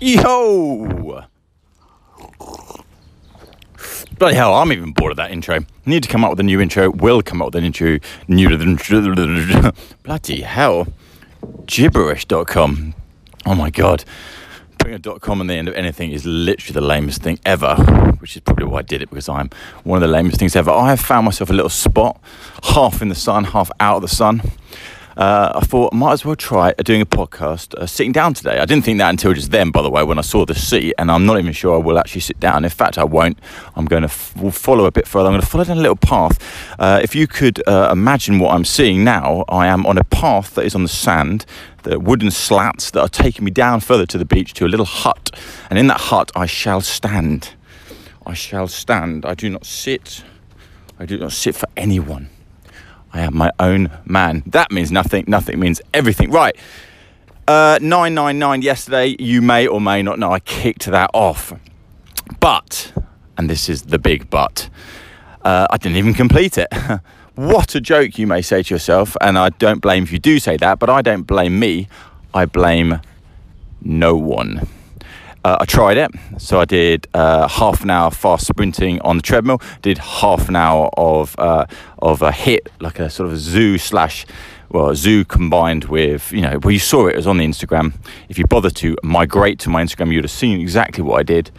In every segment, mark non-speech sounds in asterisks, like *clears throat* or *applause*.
Yo! Bloody hell, I'm even bored of that intro. Need to come up with a new intro. Will come up with an intro. New *laughs* bloody hell. Gibberish.com. Oh my god. Putting a dot com on the end of anything is literally the lamest thing ever, which is probably why I did it because I'm one of the lamest things ever. I have found myself a little spot, half in the sun, half out of the sun uh, I thought I might as well try doing a podcast uh, sitting down today. I didn't think that until just then, by the way, when I saw the seat, and I'm not even sure I will actually sit down. In fact, I won't. I'm going to f- we'll follow a bit further. I'm going to follow down a little path. Uh, if you could uh, imagine what I'm seeing now, I am on a path that is on the sand. The wooden slats that are taking me down further to the beach to a little hut, and in that hut I shall stand. I shall stand. I do not sit. I do not sit for anyone. I am my own man. That means nothing. Nothing means everything. Right. Uh, 999 yesterday, you may or may not know I kicked that off. But, and this is the big but, uh, I didn't even complete it. *laughs* what a joke, you may say to yourself. And I don't blame if you do say that, but I don't blame me. I blame no one. Uh, I tried it. So I did uh, half an hour fast sprinting on the treadmill. Did half an hour of uh, of a hit, like a sort of a zoo slash well, zoo combined with, you know, well, you saw it, it was on the Instagram. If you bother to migrate to my Instagram, you'd have seen exactly what I did.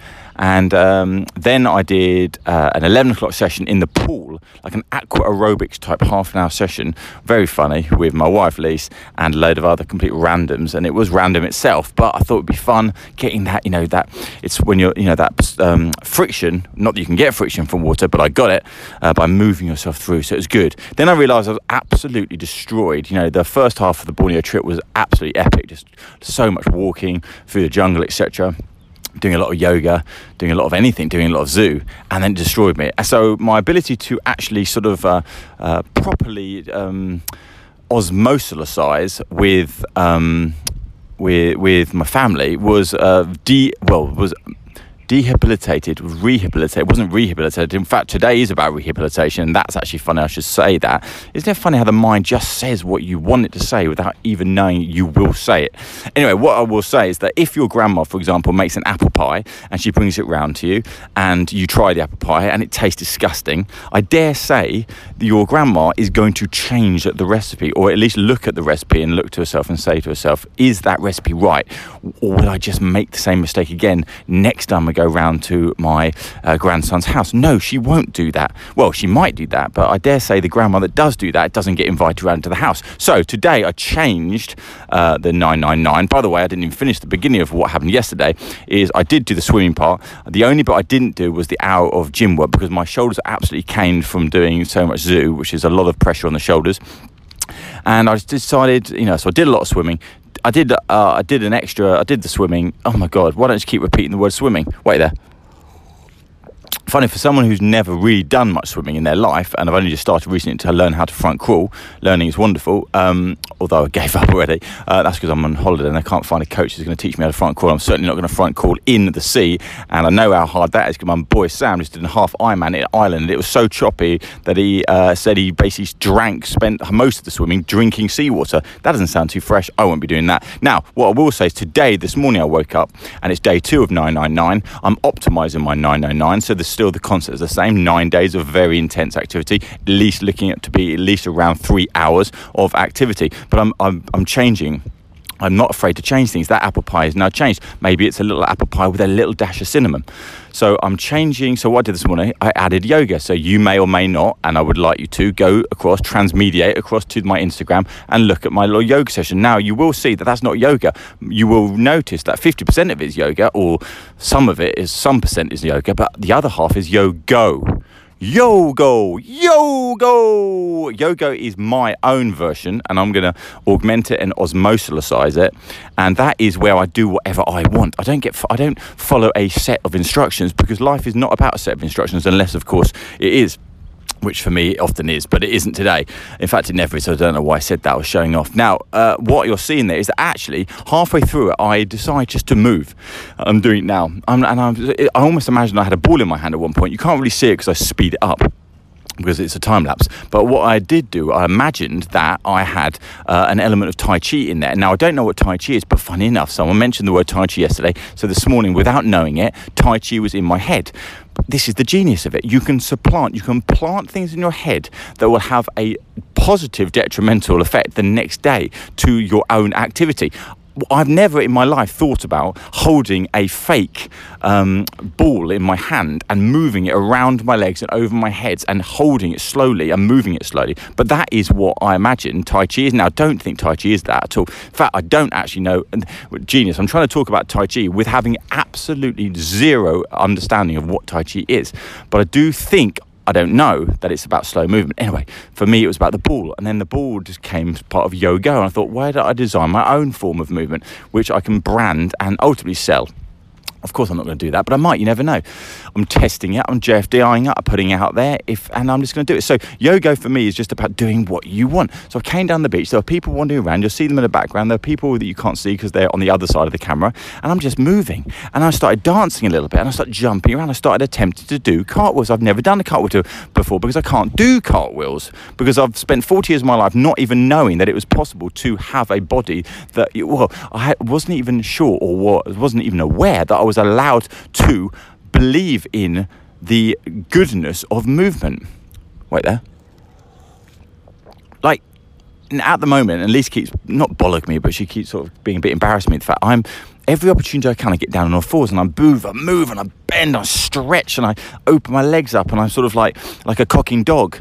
And um, then I did uh, an 11 o'clock session in the pool, like an aqua aerobics type half an hour session. Very funny with my wife, Lise, and a load of other complete randoms. And it was random itself, but I thought it'd be fun getting that, you know, that it's when you're, you know, that um, friction, not that you can get friction from water, but I got it uh, by moving yourself through. So it was good. Then I realized I was absolutely destroyed. You know, the first half of the Borneo trip was absolutely epic, just so much walking through the jungle, etc doing a lot of yoga, doing a lot of anything, doing a lot of zoo, and then destroyed me. So my ability to actually sort of uh, uh, properly um, with um, with with my family was uh, de well was Rehabilitated, rehabilitated. It wasn't rehabilitated. In fact, today is about rehabilitation. and That's actually funny. I should say that. Isn't it funny how the mind just says what you want it to say without even knowing you will say it? Anyway, what I will say is that if your grandma, for example, makes an apple pie and she brings it round to you and you try the apple pie and it tastes disgusting, I dare say your grandma is going to change the recipe or at least look at the recipe and look to herself and say to herself, is that recipe right? Or will I just make the same mistake again next time I go go round to my uh, grandson's house. No, she won't do that. Well, she might do that, but I dare say the grandma that does do that doesn't get invited round to the house. So today I changed uh, the 999. By the way, I didn't even finish the beginning of what happened yesterday. Is I did do the swimming part. The only bit I didn't do was the hour of gym work because my shoulders are absolutely caned from doing so much zoo, which is a lot of pressure on the shoulders and I decided, you know, so I did a lot of swimming, I did uh, I did an extra. I did the swimming. Oh my god! Why don't you keep repeating the word swimming? Wait there funny for someone who's never really done much swimming in their life, and I've only just started recently to learn how to front crawl. Learning is wonderful, um, although I gave *laughs* up already. Uh, that's because I'm on holiday and I can't find a coach who's going to teach me how to front crawl. I'm certainly not going to front crawl in the sea, and I know how hard that is because my boy Sam just did a half Ironman in Ireland. It was so choppy that he uh, said he basically drank, spent most of the swimming drinking seawater. That doesn't sound too fresh. I won't be doing that. Now, what I will say is today, this morning, I woke up and it's day two of 999. I'm optimizing my 999, so there's still the is the same nine days of very intense activity, at least looking at to be at least around three hours of activity. But I'm, I'm, I'm changing I'm not afraid to change things. That apple pie is now changed. Maybe it's a little apple pie with a little dash of cinnamon. So I'm changing. So what I did this morning, I added yoga. So you may or may not, and I would like you to go across, transmediate across to my Instagram and look at my little yoga session. Now you will see that that's not yoga. You will notice that 50% of it is yoga, or some of it is some percent is yoga, but the other half is yoga. Yogo, Yogo. Yogo is my own version, and I'm going to augment it and osmosilicize it. And that is where I do whatever I want. I don't get, I don't follow a set of instructions because life is not about a set of instructions, unless, of course, it is which for me often is, but it isn't today. In fact, it never is. So I don't know why I said that. I was showing off. Now, uh, what you're seeing there is that actually halfway through it, I decide just to move. I'm doing it now, I'm, and I'm, I almost imagine I had a ball in my hand at one point. You can't really see it because I speed it up. Because it's a time lapse. But what I did do, I imagined that I had uh, an element of Tai Chi in there. Now, I don't know what Tai Chi is, but funny enough, someone mentioned the word Tai Chi yesterday. So this morning, without knowing it, Tai Chi was in my head. This is the genius of it. You can supplant, you can plant things in your head that will have a positive detrimental effect the next day to your own activity. I've never in my life thought about holding a fake um, ball in my hand and moving it around my legs and over my head and holding it slowly and moving it slowly. But that is what I imagine Tai Chi is. Now, I don't think Tai Chi is that at all. In fact, I don't actually know. Genius. I'm trying to talk about Tai Chi with having absolutely zero understanding of what Tai Chi is. But I do think I don't know that it's about slow movement. Anyway, for me, it was about the ball. And then the ball just came part of yoga. And I thought, why don't I design my own form of movement, which I can brand and ultimately sell? Of course, I'm not going to do that, but I might. You never know. I'm testing it. I'm JFDIing it. I'm putting it out there. If and I'm just going to do it. So yoga for me is just about doing what you want. So I came down the beach. There are people wandering around. You'll see them in the background. There are people that you can't see because they're on the other side of the camera. And I'm just moving. And I started dancing a little bit. And I started jumping around. I started attempting to do cartwheels. I've never done a cartwheel before because I can't do cartwheels because I've spent 40 years of my life not even knowing that it was possible to have a body that well I wasn't even sure or wasn't even aware that I was was allowed to believe in the goodness of movement. Wait there. Like, at the moment, Elise keeps not bollock me, but she keeps sort of being a bit embarrassed me. The fact I'm every opportunity I can, I get down on all fours and I move, I move, and I bend, I stretch, and I open my legs up, and I'm sort of like like a cocking dog,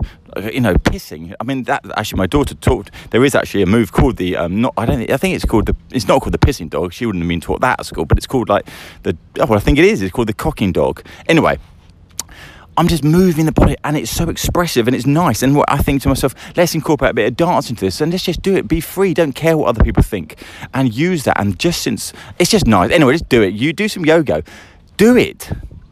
you know, pissing. I mean, that actually, my daughter taught. There is actually a move called the um, not. I don't. Think, I think it's called the. It's not called the pissing dog. She wouldn't have been taught that at school, but it's called like the. Oh, well, I think it is. It's called the cocking dog. Anyway. I'm just moving the body and it's so expressive and it's nice. And what I think to myself, let's incorporate a bit of dance into this and let's just do it. Be free. Don't care what other people think and use that. And just since it's just nice. Anyway, just do it. You do some yoga. Do it.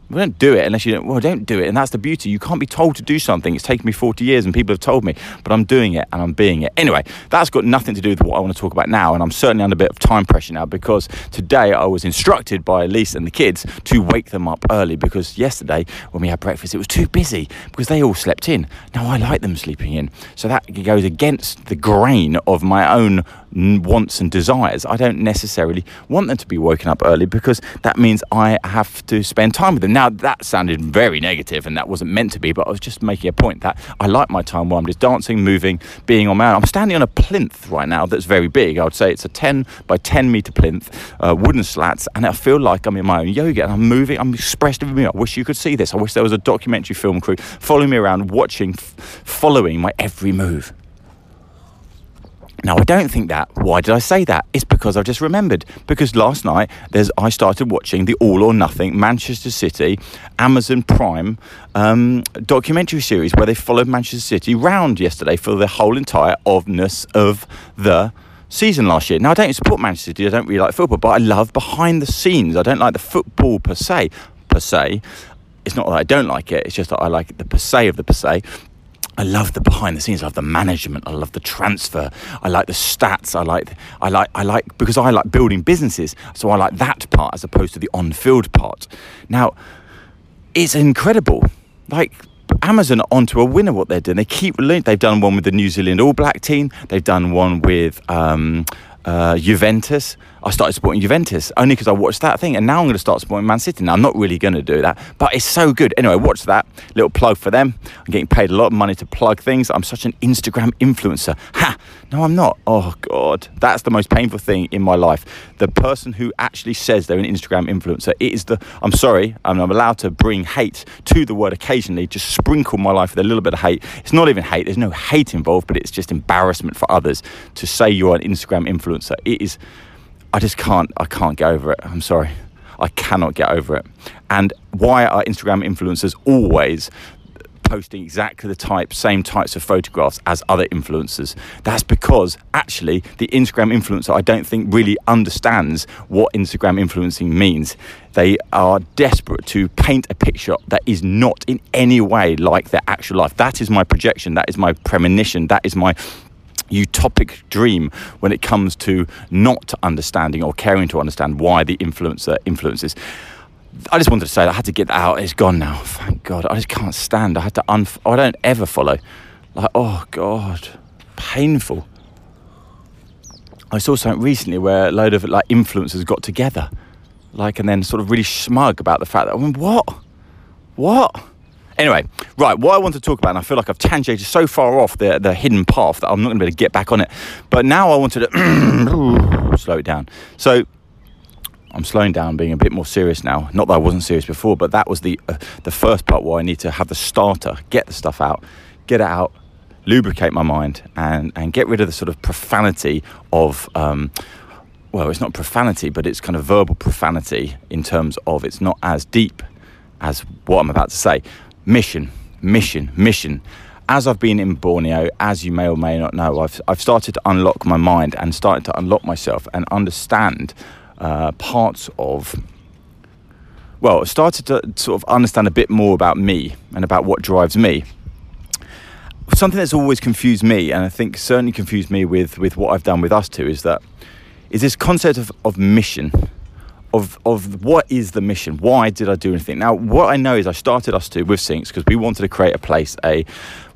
We don't do it unless you don't. Well, don't do it, and that's the beauty. You can't be told to do something. It's taken me 40 years, and people have told me, but I'm doing it and I'm being it. Anyway, that's got nothing to do with what I want to talk about now, and I'm certainly under a bit of time pressure now because today I was instructed by Elise and the kids to wake them up early because yesterday when we had breakfast it was too busy because they all slept in. Now I like them sleeping in, so that goes against the grain of my own wants and desires. I don't necessarily want them to be woken up early because that means I have to spend time with them. Now, that sounded very negative and that wasn't meant to be, but I was just making a point that I like my time while I'm just dancing, moving, being on my own. I'm standing on a plinth right now that's very big. I would say it's a 10 by 10 meter plinth, uh, wooden slats, and I feel like I'm in my own yoga and I'm moving, I'm expressing me. I wish you could see this. I wish there was a documentary film crew following me around, watching, f- following my every move. Now I don't think that. Why did I say that? It's because I've just remembered. Because last night there's I started watching the All or Nothing Manchester City Amazon Prime um, documentary series where they followed Manchester City round yesterday for the whole entire ofness of the season last year. Now I don't support Manchester City. I don't really like football, but I love behind the scenes. I don't like the football per se. Per se, it's not that I don't like it. It's just that I like the per se of the per se. I love the behind the scenes. I love the management. I love the transfer. I like the stats. I like, I like, I like because I like building businesses. So I like that part as opposed to the on-field part. Now, it's incredible. Like Amazon onto a winner. What they're doing, they keep. They've done one with the New Zealand All Black team. They've done one with. Um, uh, Juventus. I started supporting Juventus only because I watched that thing, and now I'm going to start supporting Man City. Now I'm not really going to do that, but it's so good. Anyway, watch that little plug for them. I'm getting paid a lot of money to plug things. I'm such an Instagram influencer. Ha! No, I'm not. Oh God, that's the most painful thing in my life. The person who actually says they're an Instagram influencer. It is the. I'm sorry, I'm allowed to bring hate to the word occasionally. Just sprinkle my life with a little bit of hate. It's not even hate. There's no hate involved, but it's just embarrassment for others to say you're an Instagram influencer. It is I just can't. I can't get over it. I'm sorry. I cannot get over it. And why are Instagram influencers always posting exactly the type, same types of photographs as other influencers. That's because actually the Instagram influencer, I don't think really understands what Instagram influencing means. They are desperate to paint a picture that is not in any way like their actual life. That is my projection. That is my premonition. That is my utopic dream when it comes to not understanding or caring to understand why the influencer influences. I just wanted to say that I had to get that out. It's gone now. Thank God. I just can't stand. I had to un. I don't ever follow. Like, oh God, painful. I saw something recently where a load of like influencers got together, like, and then sort of really smug about the fact that I mean, what, what? Anyway, right, what I want to talk about, and I feel like I've tangentated so far off the, the hidden path that I'm not going to be able to get back on it. But now I wanted to *clears throat* slow it down. So I'm slowing down, being a bit more serious now. Not that I wasn't serious before, but that was the uh, the first part where I need to have the starter, get the stuff out, get it out, lubricate my mind, and and get rid of the sort of profanity of. Um, well, it's not profanity, but it's kind of verbal profanity in terms of it's not as deep as what I'm about to say. Mission, mission, mission. As I've been in Borneo, as you may or may not know, I've, I've started to unlock my mind and started to unlock myself and understand uh, parts of well, started to sort of understand a bit more about me and about what drives me. Something that's always confused me, and I think certainly confused me with, with what I've done with ustwo, is that is this concept of, of mission, of of what is the mission? Why did I do anything? Now, what I know is I started ustwo with Sinks because we wanted to create a place a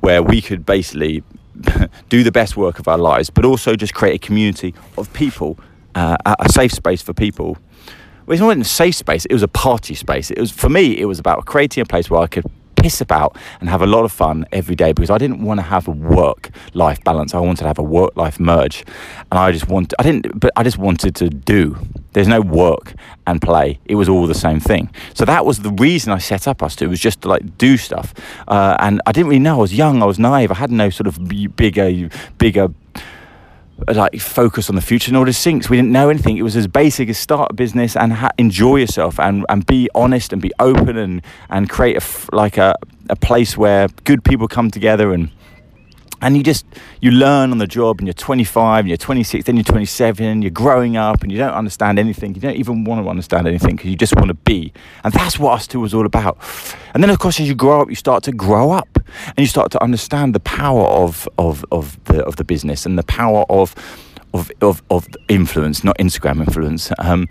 where we could basically *laughs* do the best work of our lives, but also just create a community of people uh, a safe space for people. Well, it wasn't a safe space; it was a party space. It was for me. It was about creating a place where I could piss about and have a lot of fun every day because I didn't want to have a work life balance. I wanted to have a work life merge, and I just wanted. I didn't, but I just wanted to do. There's no work and play. It was all the same thing. So that was the reason I set up ustwo. Was just to like do stuff, uh, and I didn't really know. I was young. I was naive. I had no sort of bigger, bigger like focus on the future. Nor does Sinks we didn't know anything. It was as basic as start a business and ha- enjoy yourself and, and be honest and be open and and create a like a, a place where good people come together and and you just you learn on the job and you're 25 and you're 26 then you're 27 you're growing up and you don't understand anything. You don't even want to understand anything because you just want to be. And that's what ustwo was all about. And then of course as you grow up you start to grow up and you start to understand the power of of, of the of the business and the power of of, of, of influence, not Instagram influence. Um,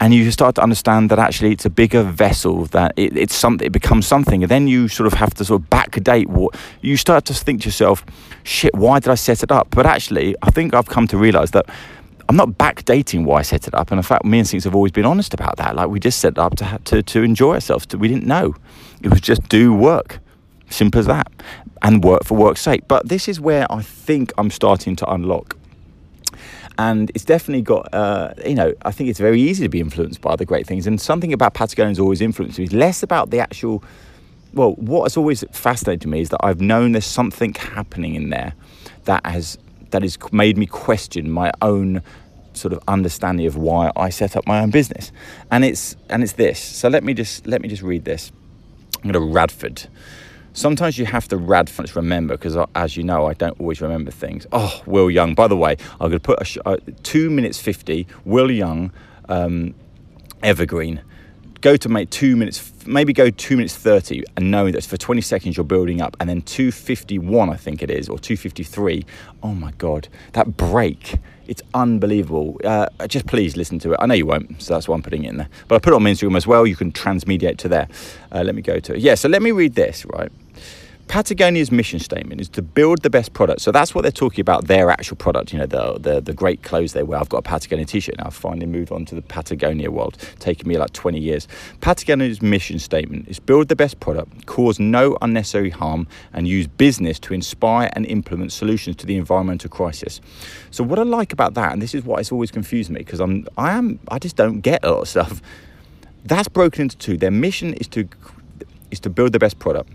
and you start to understand that actually it's a bigger vessel that it, it's something it becomes something. And then you sort of have to sort of backdate what you start to think to yourself shit why did i set it up? But actually i think i've come to realize that i'm not backdating why i set it up. And in fact me and Sinks have always been honest about that. Like we just set it up to, to, to enjoy ourselves to, we didn't know. It was just do work. Simple as that. And work for work's sake. But this is where i think i'm starting to unlock and it's definitely got uh, you know I think it's very easy to be influenced by other great things. And something about Patagonia has always influenced me. Less about the actual well what has always fascinated me is that I've known there's something happening in there that has that has made me question my own sort of understanding of why I set up my own business. And it's and it's this. So let me just let me just read this. I'm going to Radford sometimes you have to rad remember because as you know i don't always remember things. Oh Will Young. By the way i'm going to put a sh- uh, 2 minutes 50 Will Young um, evergreen. Go to make 2 minutes maybe go 2 minutes 30 and know that for 20 seconds you're building up and then 251 i think it is or 253 oh my god that break it's unbelievable. Uh, just please listen to it. I know you won't, so that's why I'm putting it in there. But I put it on my Instagram as well. You can transmediate to there. Uh, let me go to it. Yeah, so let me read this, right? Patagonia's mission statement is to build the best product. So that's what they're talking about, their actual product, you know, the, the, the great clothes they wear. I've got a Patagonia t shirt now. I've finally moved on to the Patagonia world, taking me like 20 years. Patagonia's mission statement is build the best product, cause no unnecessary harm, and use business to inspire and implement solutions to the environmental crisis. So, what I like about that, and this is what has always confused me, because I'm, I am, I just don't get a lot of stuff. That's broken into two. Their mission is to, is to build the best product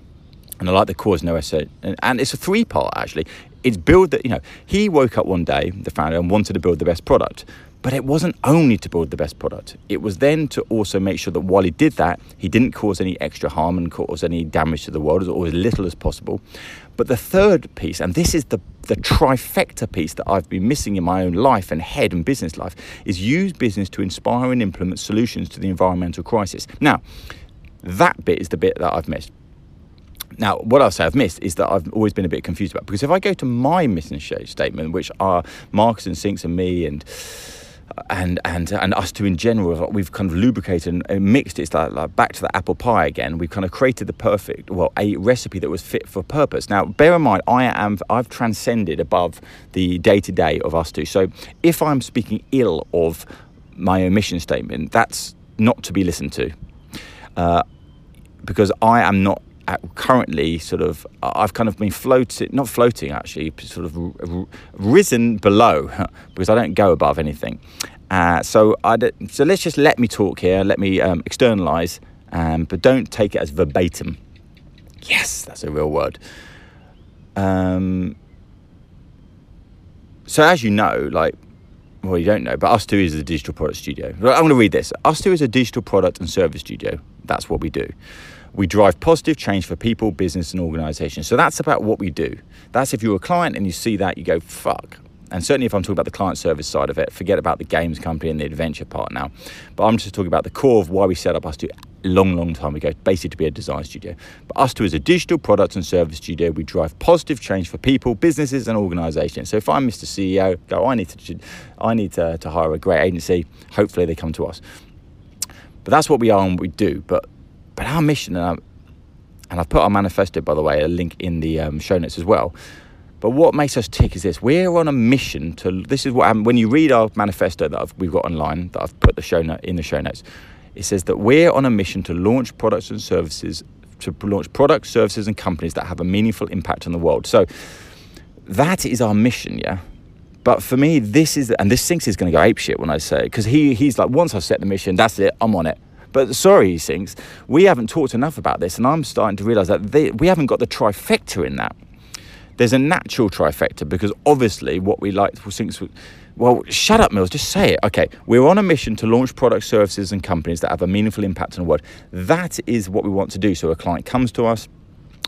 and I like the cause no essay, and, and it's a three part actually. It's build that you know he woke up one day, the founder, and wanted to build the best product. But it wasn't only to build the best product. It was then to also make sure that while he did that, he didn't cause any extra harm and cause any damage to the world, or as little as possible. But the third piece, and this is the the trifecta piece that I've been missing in my own life and head and business life, is use business to inspire and implement solutions to the environmental crisis. Now, that bit is the bit that I've missed. Now, what say I've missed is that I've always been a bit confused about because if I go to my mission statement, which are Marcus and Sinks and me and and and and ustwo in general, we've kind of lubricated and mixed. It's like, like back to the apple pie again. We've kind of created the perfect, well, a recipe that was fit for purpose. Now, bear in mind, I am I've transcended above the day to day of ustwo. So if I'm speaking ill of my mission statement, that's not to be listened to, uh, because I am not currently sort of I've kind of been floating, not floating actually, sort of r- risen below *laughs* because I don't go above anything. Uh, so I so let's just let me talk here, let me um, externalize, um, but don't take it as verbatim. Yes, that's a real word. Um, so as you know, like well, you don't know, but ustwo is a digital product studio. I'm going to read this. ustwo is a digital product and service studio. That's what we do. We drive positive change for people, business, and organizations. So that's about what we do. That's if you're a client and you see that, you go, fuck. And certainly if I'm talking about the client service side of it, forget about the games company and the adventure part now. But I'm just talking about the core of why we set up ustwo long, long time ago, basically to be a design studio. But ustwo is a digital product and service studio. We drive positive change for people, businesses, and organizations. So if I'm Mr. CEO, go, I need to, I need to, to hire a great agency. Hopefully they come to us. But that's what we are and what we do. But but our mission, and, and I've put our manifesto, by the way, a link in the um, show notes as well. But what makes us tick is this: we're on a mission to. This is what when you read our manifesto that I've, we've got online, that I've put the show note in the show notes. It says that we're on a mission to launch products and services, to launch products, services, and companies that have a meaningful impact on the world. So that is our mission, yeah. But for me, this is, and this Sinks is going to go apeshit when I say it, because he, he's like, once I've set the mission, that's it, I'm on it. But sorry, he Sinks, we haven't talked enough about this, and I'm starting to realise that they, we haven't got the trifecta in that. There's a natural trifecta because obviously what we like thinks. Well, shut up, Mills. Just say it. Okay, we're on a mission to launch products, services, and companies that have a meaningful impact on the world. That is what we want to do. So a client comes to us,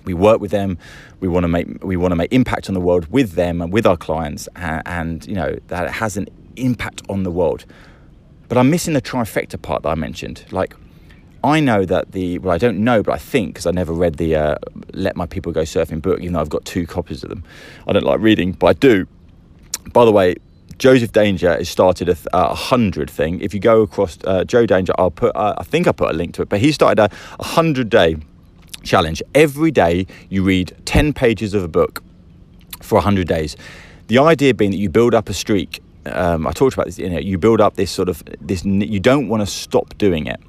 we work with them. We want to make we want to make impact on the world with them and with our clients, and, and you know that it has an impact on the world. But I'm missing the trifecta part that I mentioned. Like, I know that the, well, I don't know, but I think, because I never read the uh, Let My People Go Surfing book, even though I've got two copies of them. I don't like reading, but I do. By the way, Joseph Danger has started a, a hundred thing. If you go across uh, Joe Danger, I'll put, uh, I think I put a link to it, but he started a, a hundred day challenge. Every day you read 10 pages of a book for 100 days. The idea being that you build up a streak um, I talked about this. You know, you build up this sort of this. You don't want to stop doing it.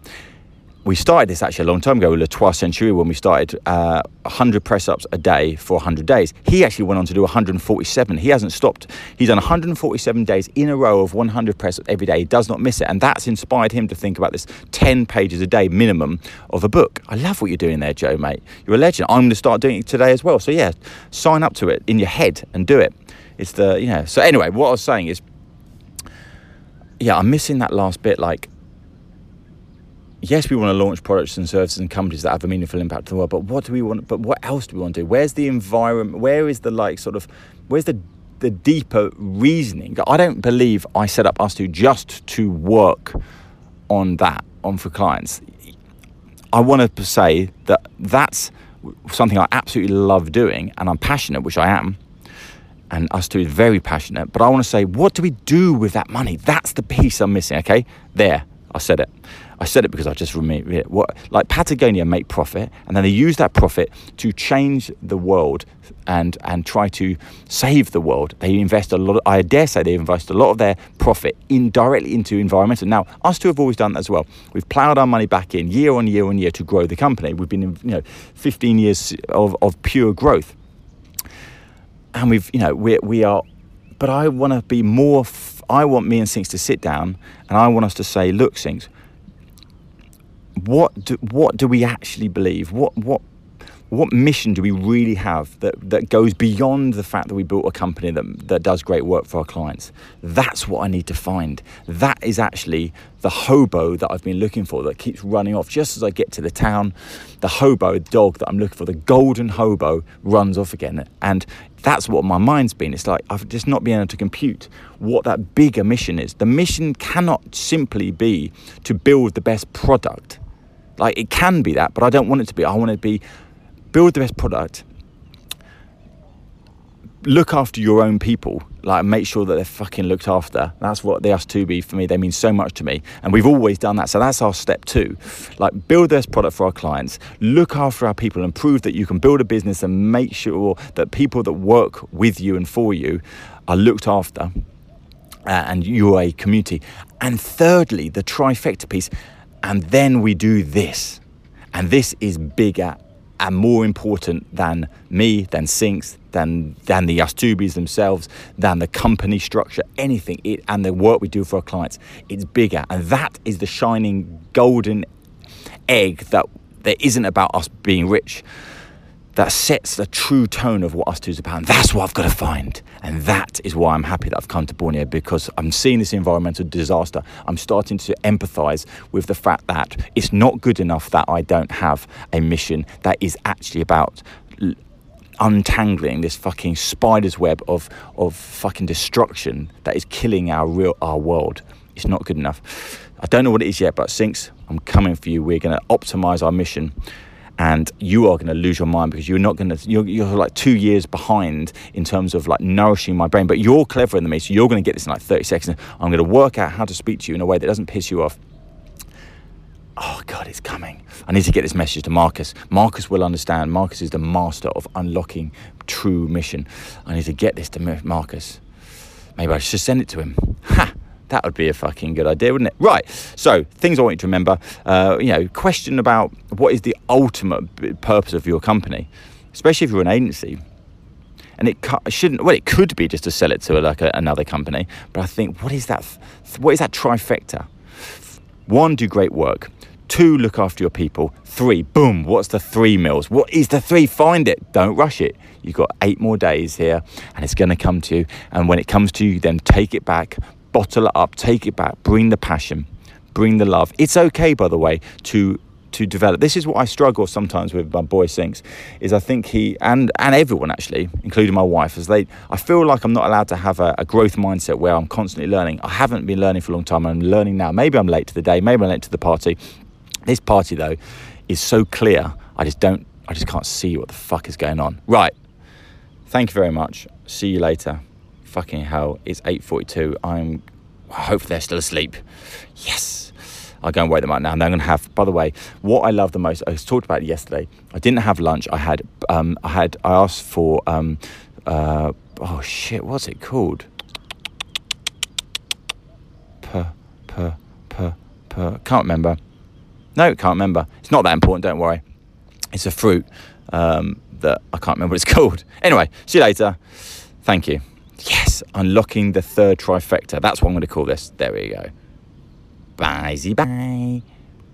We started this actually a long time ago with Le Trois Century when we started uh, 100 press ups a day for 100 days. He actually went on to do 147. He hasn't stopped. He's done 147 days in a row of 100 press ups every day. He does not miss it. And that's inspired him to think about this 10 pages a day minimum of a book. I love what you're doing there, Joe, mate. You're a legend. I'm going to start doing it today as well. So, yeah, sign up to it in your head and do it. It's the, you know. So, anyway, what I was saying is yeah, I'm missing that last bit. Like, yes, we want to launch products and services and companies that have a meaningful impact on the world, but what do we want? But what else do we want to do? Where's the environment? Where is the like sort of, where's the the deeper reasoning? I don't believe I set up ustwo just to work on that on for clients. I want to say that that's something I absolutely love doing and I'm passionate, which I am and ustwo is very passionate. But I want to say, what do we do with that money? That's the piece I'm missing. Okay, there, I said it. I said it because I just remember it. What like Patagonia make profit, and then they use that profit to change the world and and try to save the world. They invest a lot. Of, I dare say they invest a lot of their profit in directly into environmental. Now, ustwo have always done that as well. We've ploughed our money back in year on year on year to grow the company. We've been, in, you know, 15 years of, of pure growth and we've you know we we are but I want to be more f- I want me and Sinks to sit down and I want us to say look Sinks what do, what do we actually believe? What what what mission do we really have that, that goes beyond the fact that we built a company that, that does great work for our clients? That's what I need to find. That is actually the hobo that I've been looking for that keeps running off. Just as I get to the town, the hobo dog that I'm looking for, the golden hobo, runs off again. And that's what my mind's been. It's like I've just not been able to compute what that bigger mission is. The mission cannot simply be to build the best product. Like it can be that, but I don't want it to be. I want it to be build the best product, look after your own people. Like make sure that they're fucking looked after. That's what the us to be for me. They mean so much to me. And we've always done that. So that's our step two. Like build this product for our clients. Look after our people and prove that you can build a business and make sure that people that work with you and for you are looked after uh, and you're a community. And thirdly the trifecta piece. And then we do this. And this is big bigger and more important than me, than Sinks, than than the ustwobies themselves, than the company structure, anything. It, and the work we do for our clients, it's bigger, and that is the shining golden egg that there isn't about us being rich that sets the true tone of what ustwo is about. And that's what I've got to find. And that is why I'm happy that I've come to Borneo because I'm seeing this environmental disaster. I'm starting to empathize with the fact that it's not good enough that I don't have a mission that is actually about untangling this fucking spider's web of, of fucking destruction that is killing our real our world. It's not good enough. I don't know what it is yet, but Sinks, I'm coming for you. We're going to optimize our mission and you are going to lose your mind because you're not going to you're, you're like two years behind in terms of like nourishing my brain but you're cleverer than me so you're going to get this in like 30 seconds. I'm going to work out how to speak to you in a way that doesn't piss you off. Oh god it's coming. I need to get this message to Marcus. Marcus will understand. Marcus is the master of unlocking true mission. I need to get this to Marcus. Maybe i should send it to him. Ha that would be a fucking good idea, wouldn't it? Right. So things I want you to remember. Uh, you know, question about what is the ultimate purpose of your company, especially if you're an agency. And it shouldn't. Well, it could be just to sell it to a, like a, another company. But I think what is that? What is that trifecta? One, do great work. Two, look after your people. Three, boom, what's the three mills? What is the three? Find it. Don't rush it. You've got eight more days here and it's going to come to you. And when it comes to you, then take it back, bottle it up, take it back, bring the passion, bring the love. It's okay, by the way, to to develop. This is what I struggle sometimes with my boy Sinks, is I think he and and everyone actually, including my wife, as they I feel like I'm not allowed to have a, a, growth mindset where I'm constantly learning. I haven't been learning for a long time. I'm learning now. Maybe I'm late to the day. Maybe I'm late to the party. This party though is so clear. I just don't. I just can't see what the fuck is going on. Right. Thank you very much. See you later fucking hell, it's 8.42. I'm, I hope they're still asleep. Yes. I'll go and wake them up now. And I'm going to have, by the way, what I love the most, I talked about it yesterday. I didn't have lunch. I had, um, I had, I asked for, um, uh, oh shit, what's it called? Per, per, per, per, can't remember. No, can't remember. It's not that important, don't worry. It's a fruit um, that I can't remember what it's *laughs* called. Anyway, see you later. Thank you. Yes, unlocking the third trifecta. That's what I'm going to call this. There we go. Bye, bye.